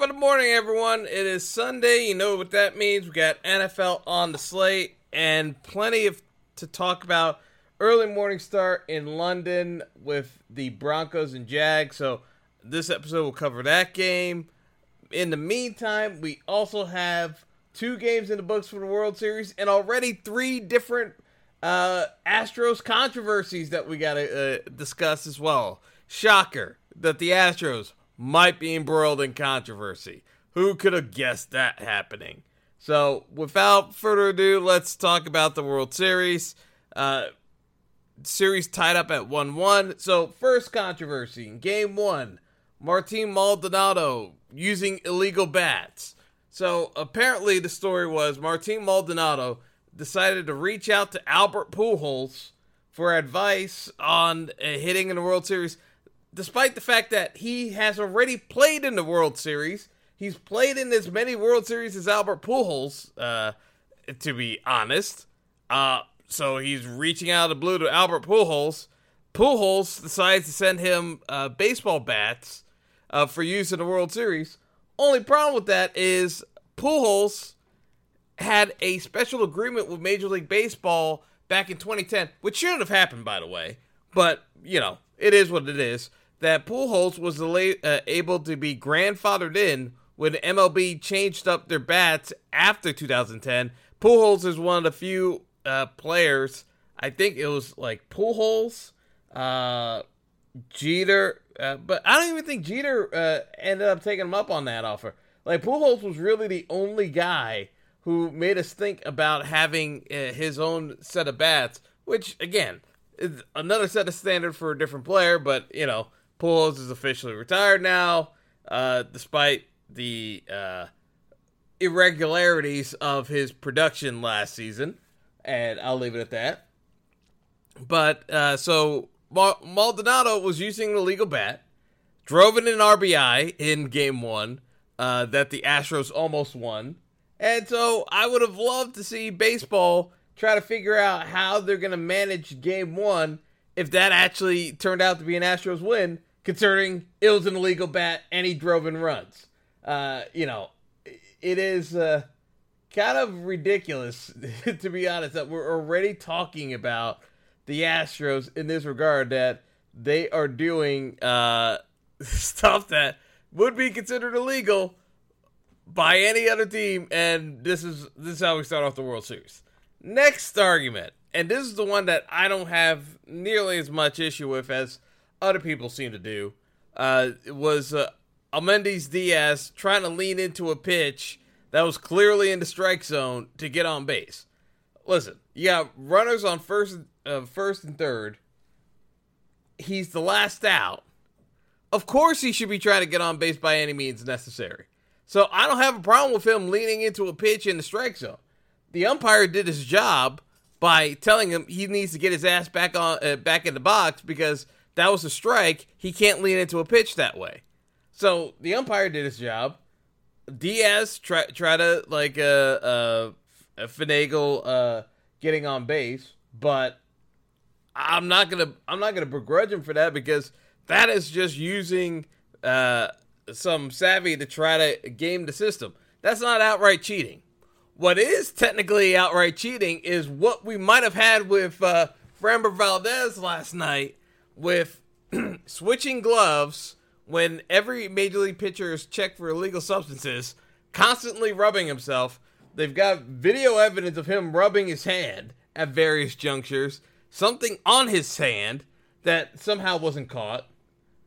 Top of the morning, everyone. It is Sunday. You know what that means. We got NFL on the slate and plenty of to talk about. Early morning start in London with the Broncos and Jags. So this episode will cover that game. In the meantime, we also have two games in the books for the World Series and already three different uh, Astros controversies that we got to uh, discuss as well. Shocker that the Astros might be embroiled in controversy. Who could have guessed that happening? So, without further ado, let's talk about the World Series. Uh, series tied up at 1 1. So, first controversy in game one Martin Maldonado using illegal bats. So, apparently, the story was Martin Maldonado decided to reach out to Albert Pujols for advice on uh, hitting in the World Series despite the fact that he has already played in the World Series. He's played in as many World Series as Albert Pujols, uh, to be honest. Uh, so he's reaching out of the blue to Albert Pujols. Pujols decides to send him uh, baseball bats uh, for use in the World Series. Only problem with that is Pujols had a special agreement with Major League Baseball back in 2010, which shouldn't have happened, by the way. But you know, it is what it is that Pujols was uh, able to be grandfathered in when MLB changed up their bats after 2010. Pujols is one of the few uh, players. I think it was like Pujols, uh, Jeter, uh, but I don't even think Jeter uh, ended up taking him up on that offer. Like Pujols was really the only guy who made us think about having uh, his own set of bats, which again is another set of standard for a different player, but you know Pujols is officially retired now, uh, despite the uh, irregularities of his production last season, and I'll leave it at that. But uh, so Maldonado was using the legal bat, drove in an RBI in Game One uh, that the Astros almost won, and so I would have loved to see baseball try to figure out how they're going to manage Game One if that actually turned out to be an Astros win considering it was an illegal bat and he drove in runs. Uh, you know, it is uh, kind of ridiculous, to be honest, that we're already talking about the Astros in this regard that they are doing uh, stuff that would be considered illegal by any other team, and this is this is how we start off the World Series. Next argument, and this is the one that I don't have nearly as much issue with as other people seem to do, uh, was uh, Diaz trying to lean into a pitch that was clearly in the strike zone to get on base. Listen, you got runners on first, uh, first and third. He's the last out. Of course, he should be trying to get on base by any means necessary. So I don't have a problem with him leaning into a pitch in the strike zone. The umpire did his job by telling him he needs to get his ass back on uh, back in the box because that was a strike. He can't lean into a pitch that way. So the umpire did his job. Diaz try try to like uh, uh finagle uh getting on base, but I'm not gonna I'm not gonna begrudge him for that because that is just using uh some savvy to try to game the system. That's not outright cheating. What is technically outright cheating is what we might have had with uh, Framber Valdez last night, with switching gloves when every major league pitcher is checked for illegal substances, constantly rubbing himself. They've got video evidence of him rubbing his hand at various junctures, something on his hand that somehow wasn't caught.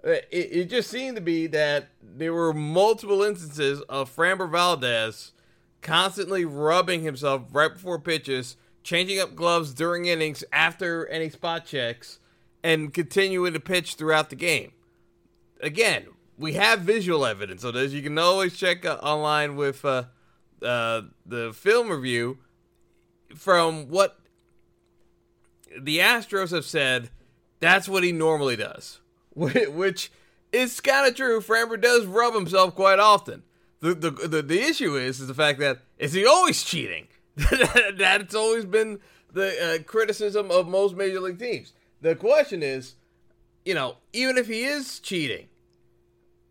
Uh, it, it just seemed to be that there were multiple instances of Framber Valdez constantly rubbing himself right before pitches, changing up gloves during innings after any spot checks, and continuing to pitch throughout the game. Again, we have visual evidence of this. You can always check uh, online with uh, uh, the film review from what the Astros have said. That's what he normally does, which is kind of true. Framber does rub himself quite often. The, the the the issue is is the fact that is he always cheating? That's always been the uh, criticism of most major league teams. The question is, you know, even if he is cheating,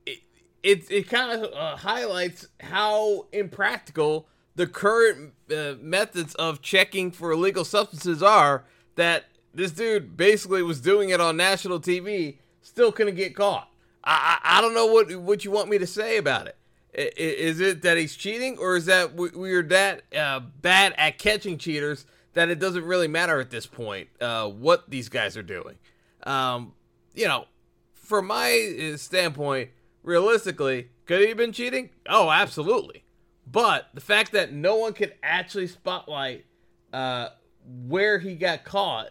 it it, it kind of uh, highlights how impractical the current uh, methods of checking for illegal substances are. That this dude basically was doing it on national TV, still couldn't get caught. I, I, I don't know what what you want me to say about it. Is it that he's cheating, or is that we are that uh, bad at catching cheaters that it doesn't really matter at this point uh, what these guys are doing? Um, you know, from my uh, standpoint, realistically, could he have been cheating? Oh, absolutely. But the fact that no one could actually spotlight uh, where he got caught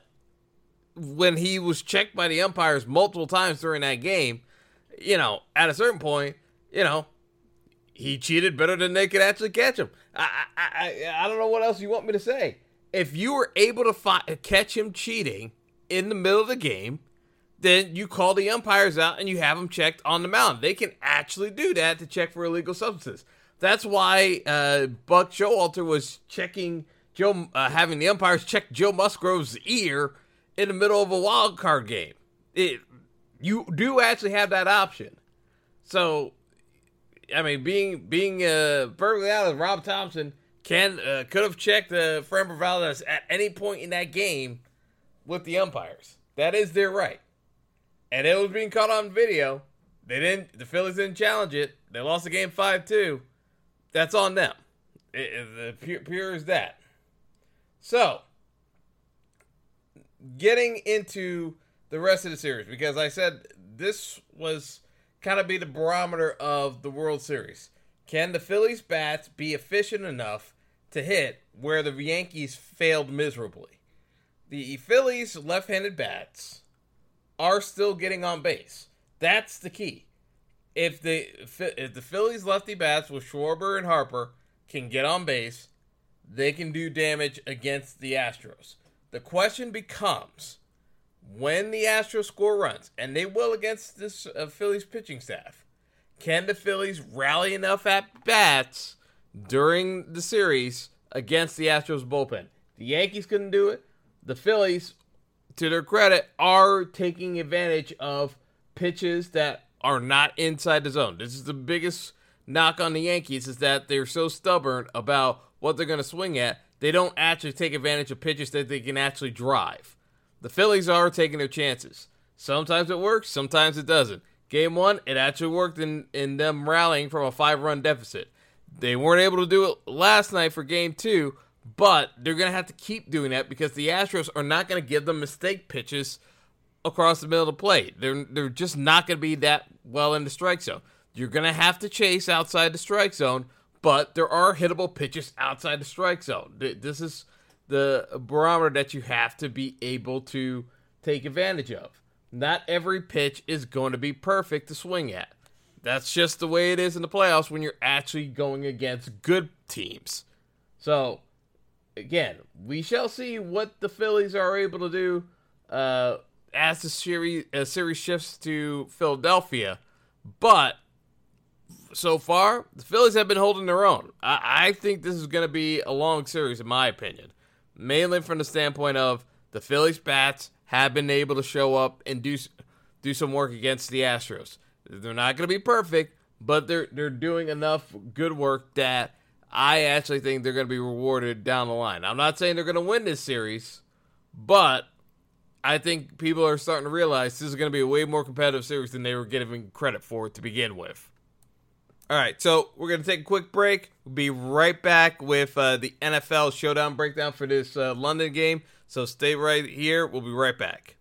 when he was checked by the umpires multiple times during that game, you know, at a certain point, you know, he cheated better than they could actually catch him. I, I, I, I don't know what else you want me to say. If you were able to fi- catch him cheating in the middle of the game, then you call the umpires out and you have them checked on the mound. They can actually do that to check for illegal substances. That's why uh, Buck Showalter was checking Joe, uh, having the umpires check Joe Musgrove's ear in the middle of a wild card game. It, you do actually have that option. So I mean, being being uh, perfectly honest, Rob Thomson can uh, could have checked uh, Framber Valdez at any point in that game with the umpires. That is their right, and it was being caught on video. They didn't. The Phillies didn't challenge it. They lost the game five two. That's on them. It, it, pure, pure as that. So, getting into the rest of the series because I said this was kind of be the barometer of the World Series. Can the Phillies' bats be efficient enough to hit where the Yankees failed miserably? The Phillies' left handed bats are still getting on base. That's the key. If the if the Phillies' lefty bats with Schwarber and Harper can get on base, they can do damage against the Astros. The question becomes when the Astros score runs, and they will against this uh, Phillies pitching staff, can the Phillies rally enough at bats during the series against the Astros bullpen? The Yankees couldn't do it. The Phillies, to their credit, are taking advantage of pitches that are not inside the zone. This is the biggest knock on the Yankees is that they're so stubborn about what they're going to swing at. They don't actually take advantage of pitches that they can actually drive. The Phillies are taking their chances. Sometimes it works, sometimes it doesn't. Game one, it actually worked in, in them rallying from a five run deficit. They weren't able to do it last night for game two, but they're going to have to keep doing that because the Astros are not going to give them mistake pitches across the middle of the plate. They're, they're just not going to be that well in the strike zone. You're going to have to chase outside the strike zone, but there are hittable pitches outside the strike zone. This is the barometer that you have to be able to take advantage of. Not every pitch is going to be perfect to swing at. That's just the way it is in the playoffs when you're actually going against good teams. So, again, we shall see what the Phillies are able to do uh, as the series, uh, series shifts to Philadelphia. But so far, the Phillies have been holding their own. I, I think this is going to be a long series, in my opinion mainly from the standpoint of the Phillies bats have been able to show up and do do some work against the Astros. They're not going to be perfect, but they're they're doing enough good work that I actually think they're going to be rewarded down the line. I'm not saying they're going to win this series, but I think people are starting to realize this is going to be a way more competitive series than they were giving credit for to begin with. All right, so we're going to take a quick break. We'll be right back with uh, the NFL showdown breakdown for this uh, London game. So stay right here. We'll be right back.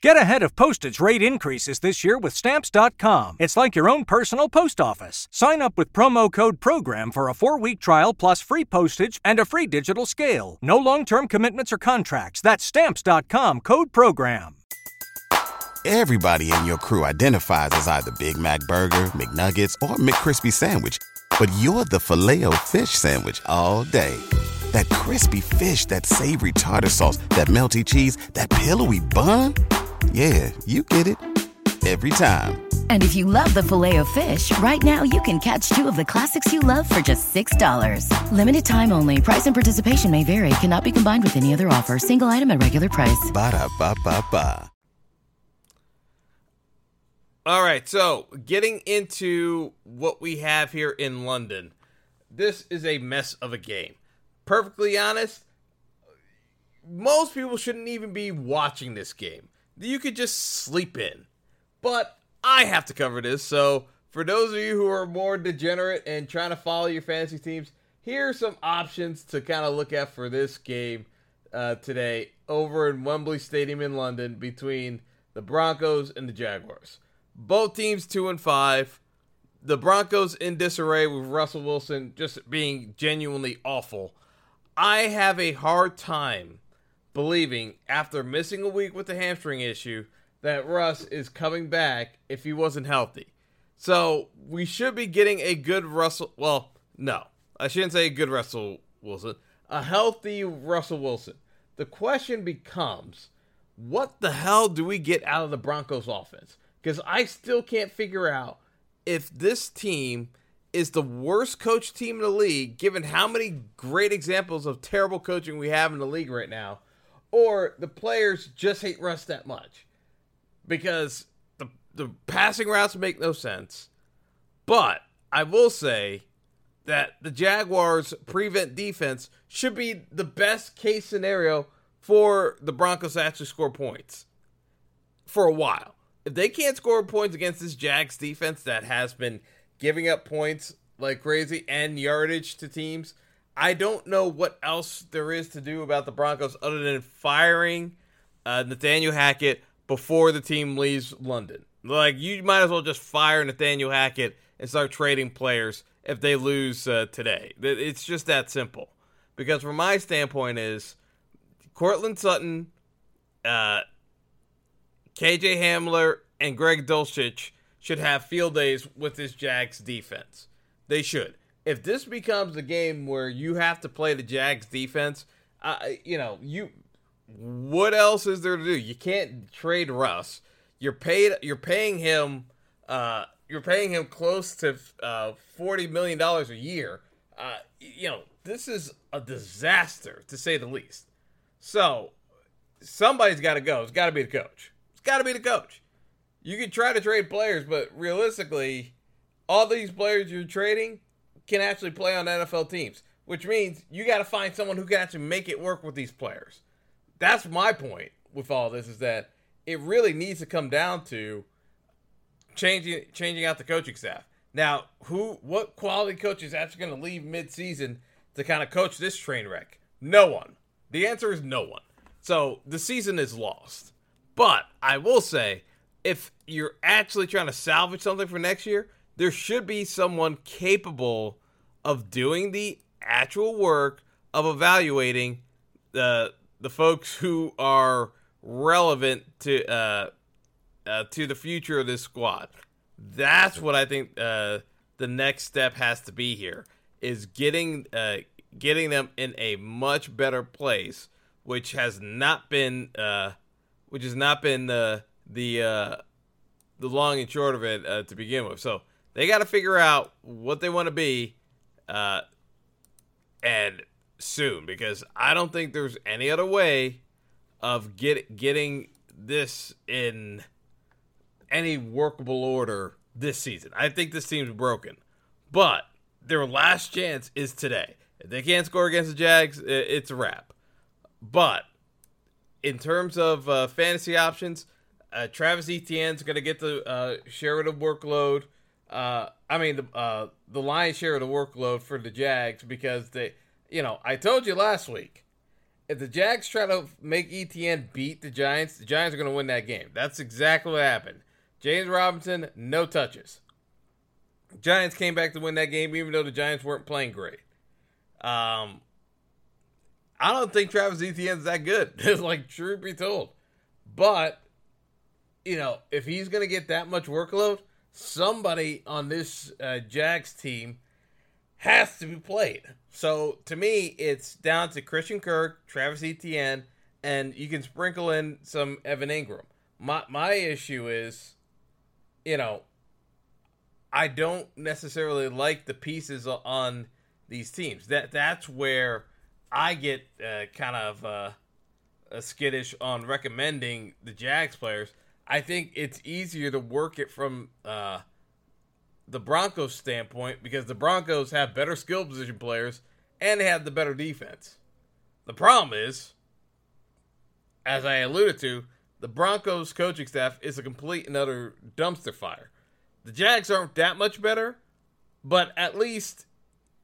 Get ahead of postage rate increases this year with Stamps.com. It's like your own personal post office. Sign up with promo code PROGRAM for a four week trial plus free postage and a free digital scale. No long term commitments or contracts. That's Stamps.com code PROGRAM. Everybody in your crew identifies as either Big Mac Burger, McNuggets, or McCrispy Sandwich. But you're the filet fish Sandwich all day. That crispy fish, that savory tartar sauce, that melty cheese, that pillowy bun. Yeah, you get it. Every time. And if you love the filet of fish, right now you can catch two of the classics you love for just $6. Limited time only. Price and participation may vary. Cannot be combined with any other offer. Single item at regular price. Ba da ba ba ba. All right, so getting into what we have here in London. This is a mess of a game. Perfectly honest, most people shouldn't even be watching this game. You could just sleep in. But I have to cover this, so for those of you who are more degenerate and trying to follow your fantasy teams, here are some options to kind of look at for this game uh, today over in Wembley Stadium in London between the Broncos and the Jaguars. Both teams two and five. The Broncos in disarray with Russell Wilson just being genuinely awful. I have a hard time believing after missing a week with the hamstring issue that Russ is coming back if he wasn't healthy. So we should be getting a good Russell. Well, no, I shouldn't say a good Russell Wilson. A healthy Russell Wilson. The question becomes, what the hell do we get out of the Broncos offense? because I still can't figure out if this team is the worst coach team in the league, given how many great examples of terrible coaching we have in the league right now, or the players just hate Russ that much. Because the the passing routes make no sense. But I will say that the Jaguars prevent defense should be the best case scenario for the Broncos to actually score points for a while if they can't score points against this Jags defense that has been giving up points like crazy and yardage to teams, I don't know what else there is to do about the Broncos other than firing uh, Nathaniel Hackett before the team leaves London. Like you might as well just fire Nathaniel Hackett and start trading players if they lose uh, today. It's just that simple. Because from my standpoint is Courtland Sutton, uh, KJ Hamler and Greg Dulcich should have field days with this Jags defense. They should. If this becomes a game where you have to play the Jags defense, uh, you know, you what else is there to do? You can't trade Russ. You're paid. You're paying him. Uh, you're paying him close to uh, forty million dollars a year. Uh, you know, this is a disaster to say the least. So somebody's got to go. It's got to be the coach It's got to be the coach. You can try to trade players, but realistically, all these players you're trading can actually play on NFL teams, which means you got to find someone who can actually make it work with these players. That's my point with all this is that it really needs to come down to changing changing out the coaching staff. Now, who what quality coach is actually going to leave mid-season to kind of coach this train wreck? No one. The answer is no one. So, the season is lost. But I will say, if you're actually trying to salvage something for next year, there should be someone capable of doing the actual work of evaluating the the folks who are relevant to uh, uh, to the future of this squad. That's what I think uh, the next step has to be here is getting uh, getting them in a much better place, which has not been uh, which has not been the the uh, the long and short of it uh, to begin with. So they got to figure out what they want to be, uh, and soon because I don't think there's any other way of get getting this in any workable order this season. I think this team's broken, but their last chance is today. If they can't score against the Jags, it's a wrap. But in terms of uh, fantasy options, uh, Travis Etienne's going to get the uh, share of the workload. Uh, I mean, the uh, the lion's share of the workload for the Jags because they, you know, I told you last week, if the Jags try to make Etienne beat the Giants, the Giants are going to win that game. That's exactly what happened. James Robinson, no touches. Giants came back to win that game, even though the Giants weren't playing great. Um, I don't think Travis Etienne's that good. like truth be told, but you know, if he's going to get that much workload, somebody on this uh, Jags team has to be played. So to me, it's down to Christian Kirk, Travis Etienne, and you can sprinkle in some Evan Engram. My my issue is, you know, I don't necessarily like the pieces on these teams. That that's where I get uh, kind of uh, skittish on recommending the Jags players. I think it's easier to work it from uh, the Broncos standpoint because the Broncos have better skill position players and they have the better defense. The problem is, as I alluded to, the Broncos coaching staff is a complete and utter dumpster fire. The Jags aren't that much better, but at least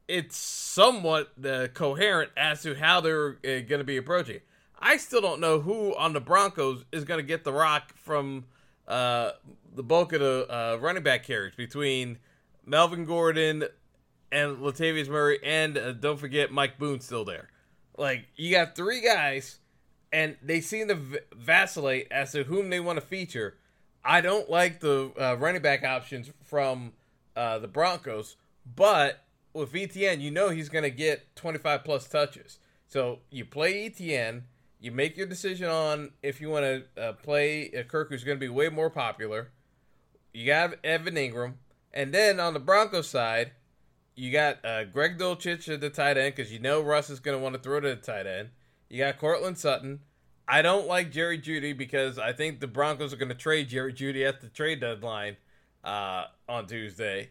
it's somewhat uh, coherent as to how they're uh, going to be approaching. I still don't know who on the Broncos is going to get the rock from uh, the bulk of the uh, running back carries between Melvin Gordon and Latavius Murray, and uh, don't forget Mike Boone still there. Like you got three guys, and they seem to v- vacillate as to whom they want to feature. I don't like the uh, running back options from uh, the Broncos, but with Etienne, you know he's going to get 25 plus touches. So you play Etienne you make your decision on if you want to uh, play a Kirk who's going to be way more popular. You got Evan Engram, and then on the Broncos side, you got uh, Greg Dulcich at the tight end because you know Russ is going to want to throw to the tight end. You got Courtland Sutton. I don't like Jerry Jeudy because I think the Broncos are going to trade Jerry Jeudy at the trade deadline uh, on Tuesday,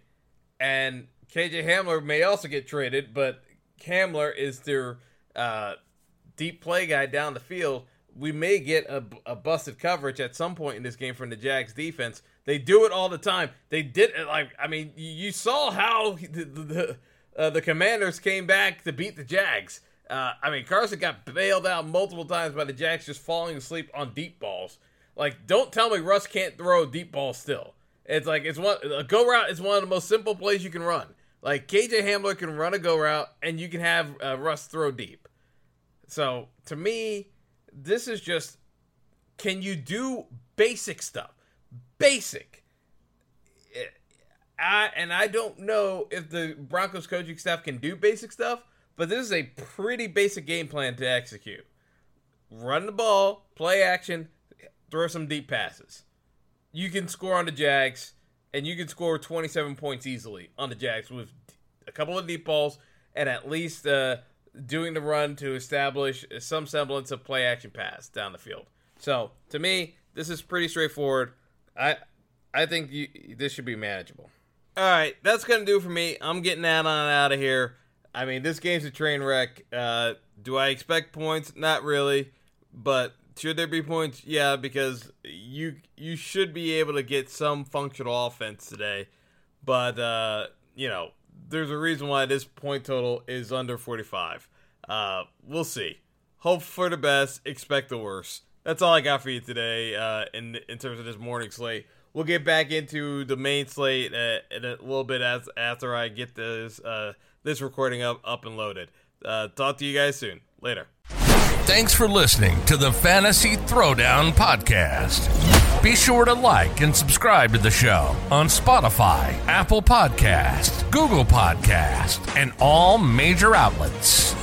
and KJ Hamler may also get traded, but Hamler is their uh, deep play guy down the field, we may get a, a busted coverage at some point in this game from the Jags defense. They do it all the time. They did it like I mean, you saw how the the, uh, the Commanders came back to beat the Jags. Uh, I mean, Carson got bailed out multiple times by the Jags just falling asleep on deep balls. Like, don't tell me Russ can't throw a deep ball still. It's like it's one a go route is one of the most simple plays you can run. Like KJ Hamler can run a go route, and you can have uh, Russ throw deep. So to me, this is just can you do basic stuff? Basic. I, and I don't know if the Broncos coaching staff can do basic stuff, but this is a pretty basic game plan to execute. Run the ball, play action, throw some deep passes. You can score on the Jags, and you can score 27 points easily on the Jags with a couple of deep balls and at least uh, doing the run to establish some semblance of play action pass down the field. So to me, this is pretty straightforward. I I think you, this should be manageable. All right, that's gonna do for me. I'm getting that on out of here. I mean, this game's a train wreck. Uh, do I expect points? Not really, but should there be points? Yeah, because you you should be able to get some functional offense today. But uh, you know, there's a reason why this point total is under 45. Uh, we'll see. Hope for the best, expect the worst. That's all I got for you today uh, in in terms of this morning slate. We'll get back into the main slate uh, in a little bit as after I get this uh, this recording up up and loaded. Uh, talk to you guys soon. Later. Thanks for listening to the Fantasy Throwdown podcast. Be sure to like and subscribe to the show on Spotify, Apple Podcast, Google Podcast, and all major outlets.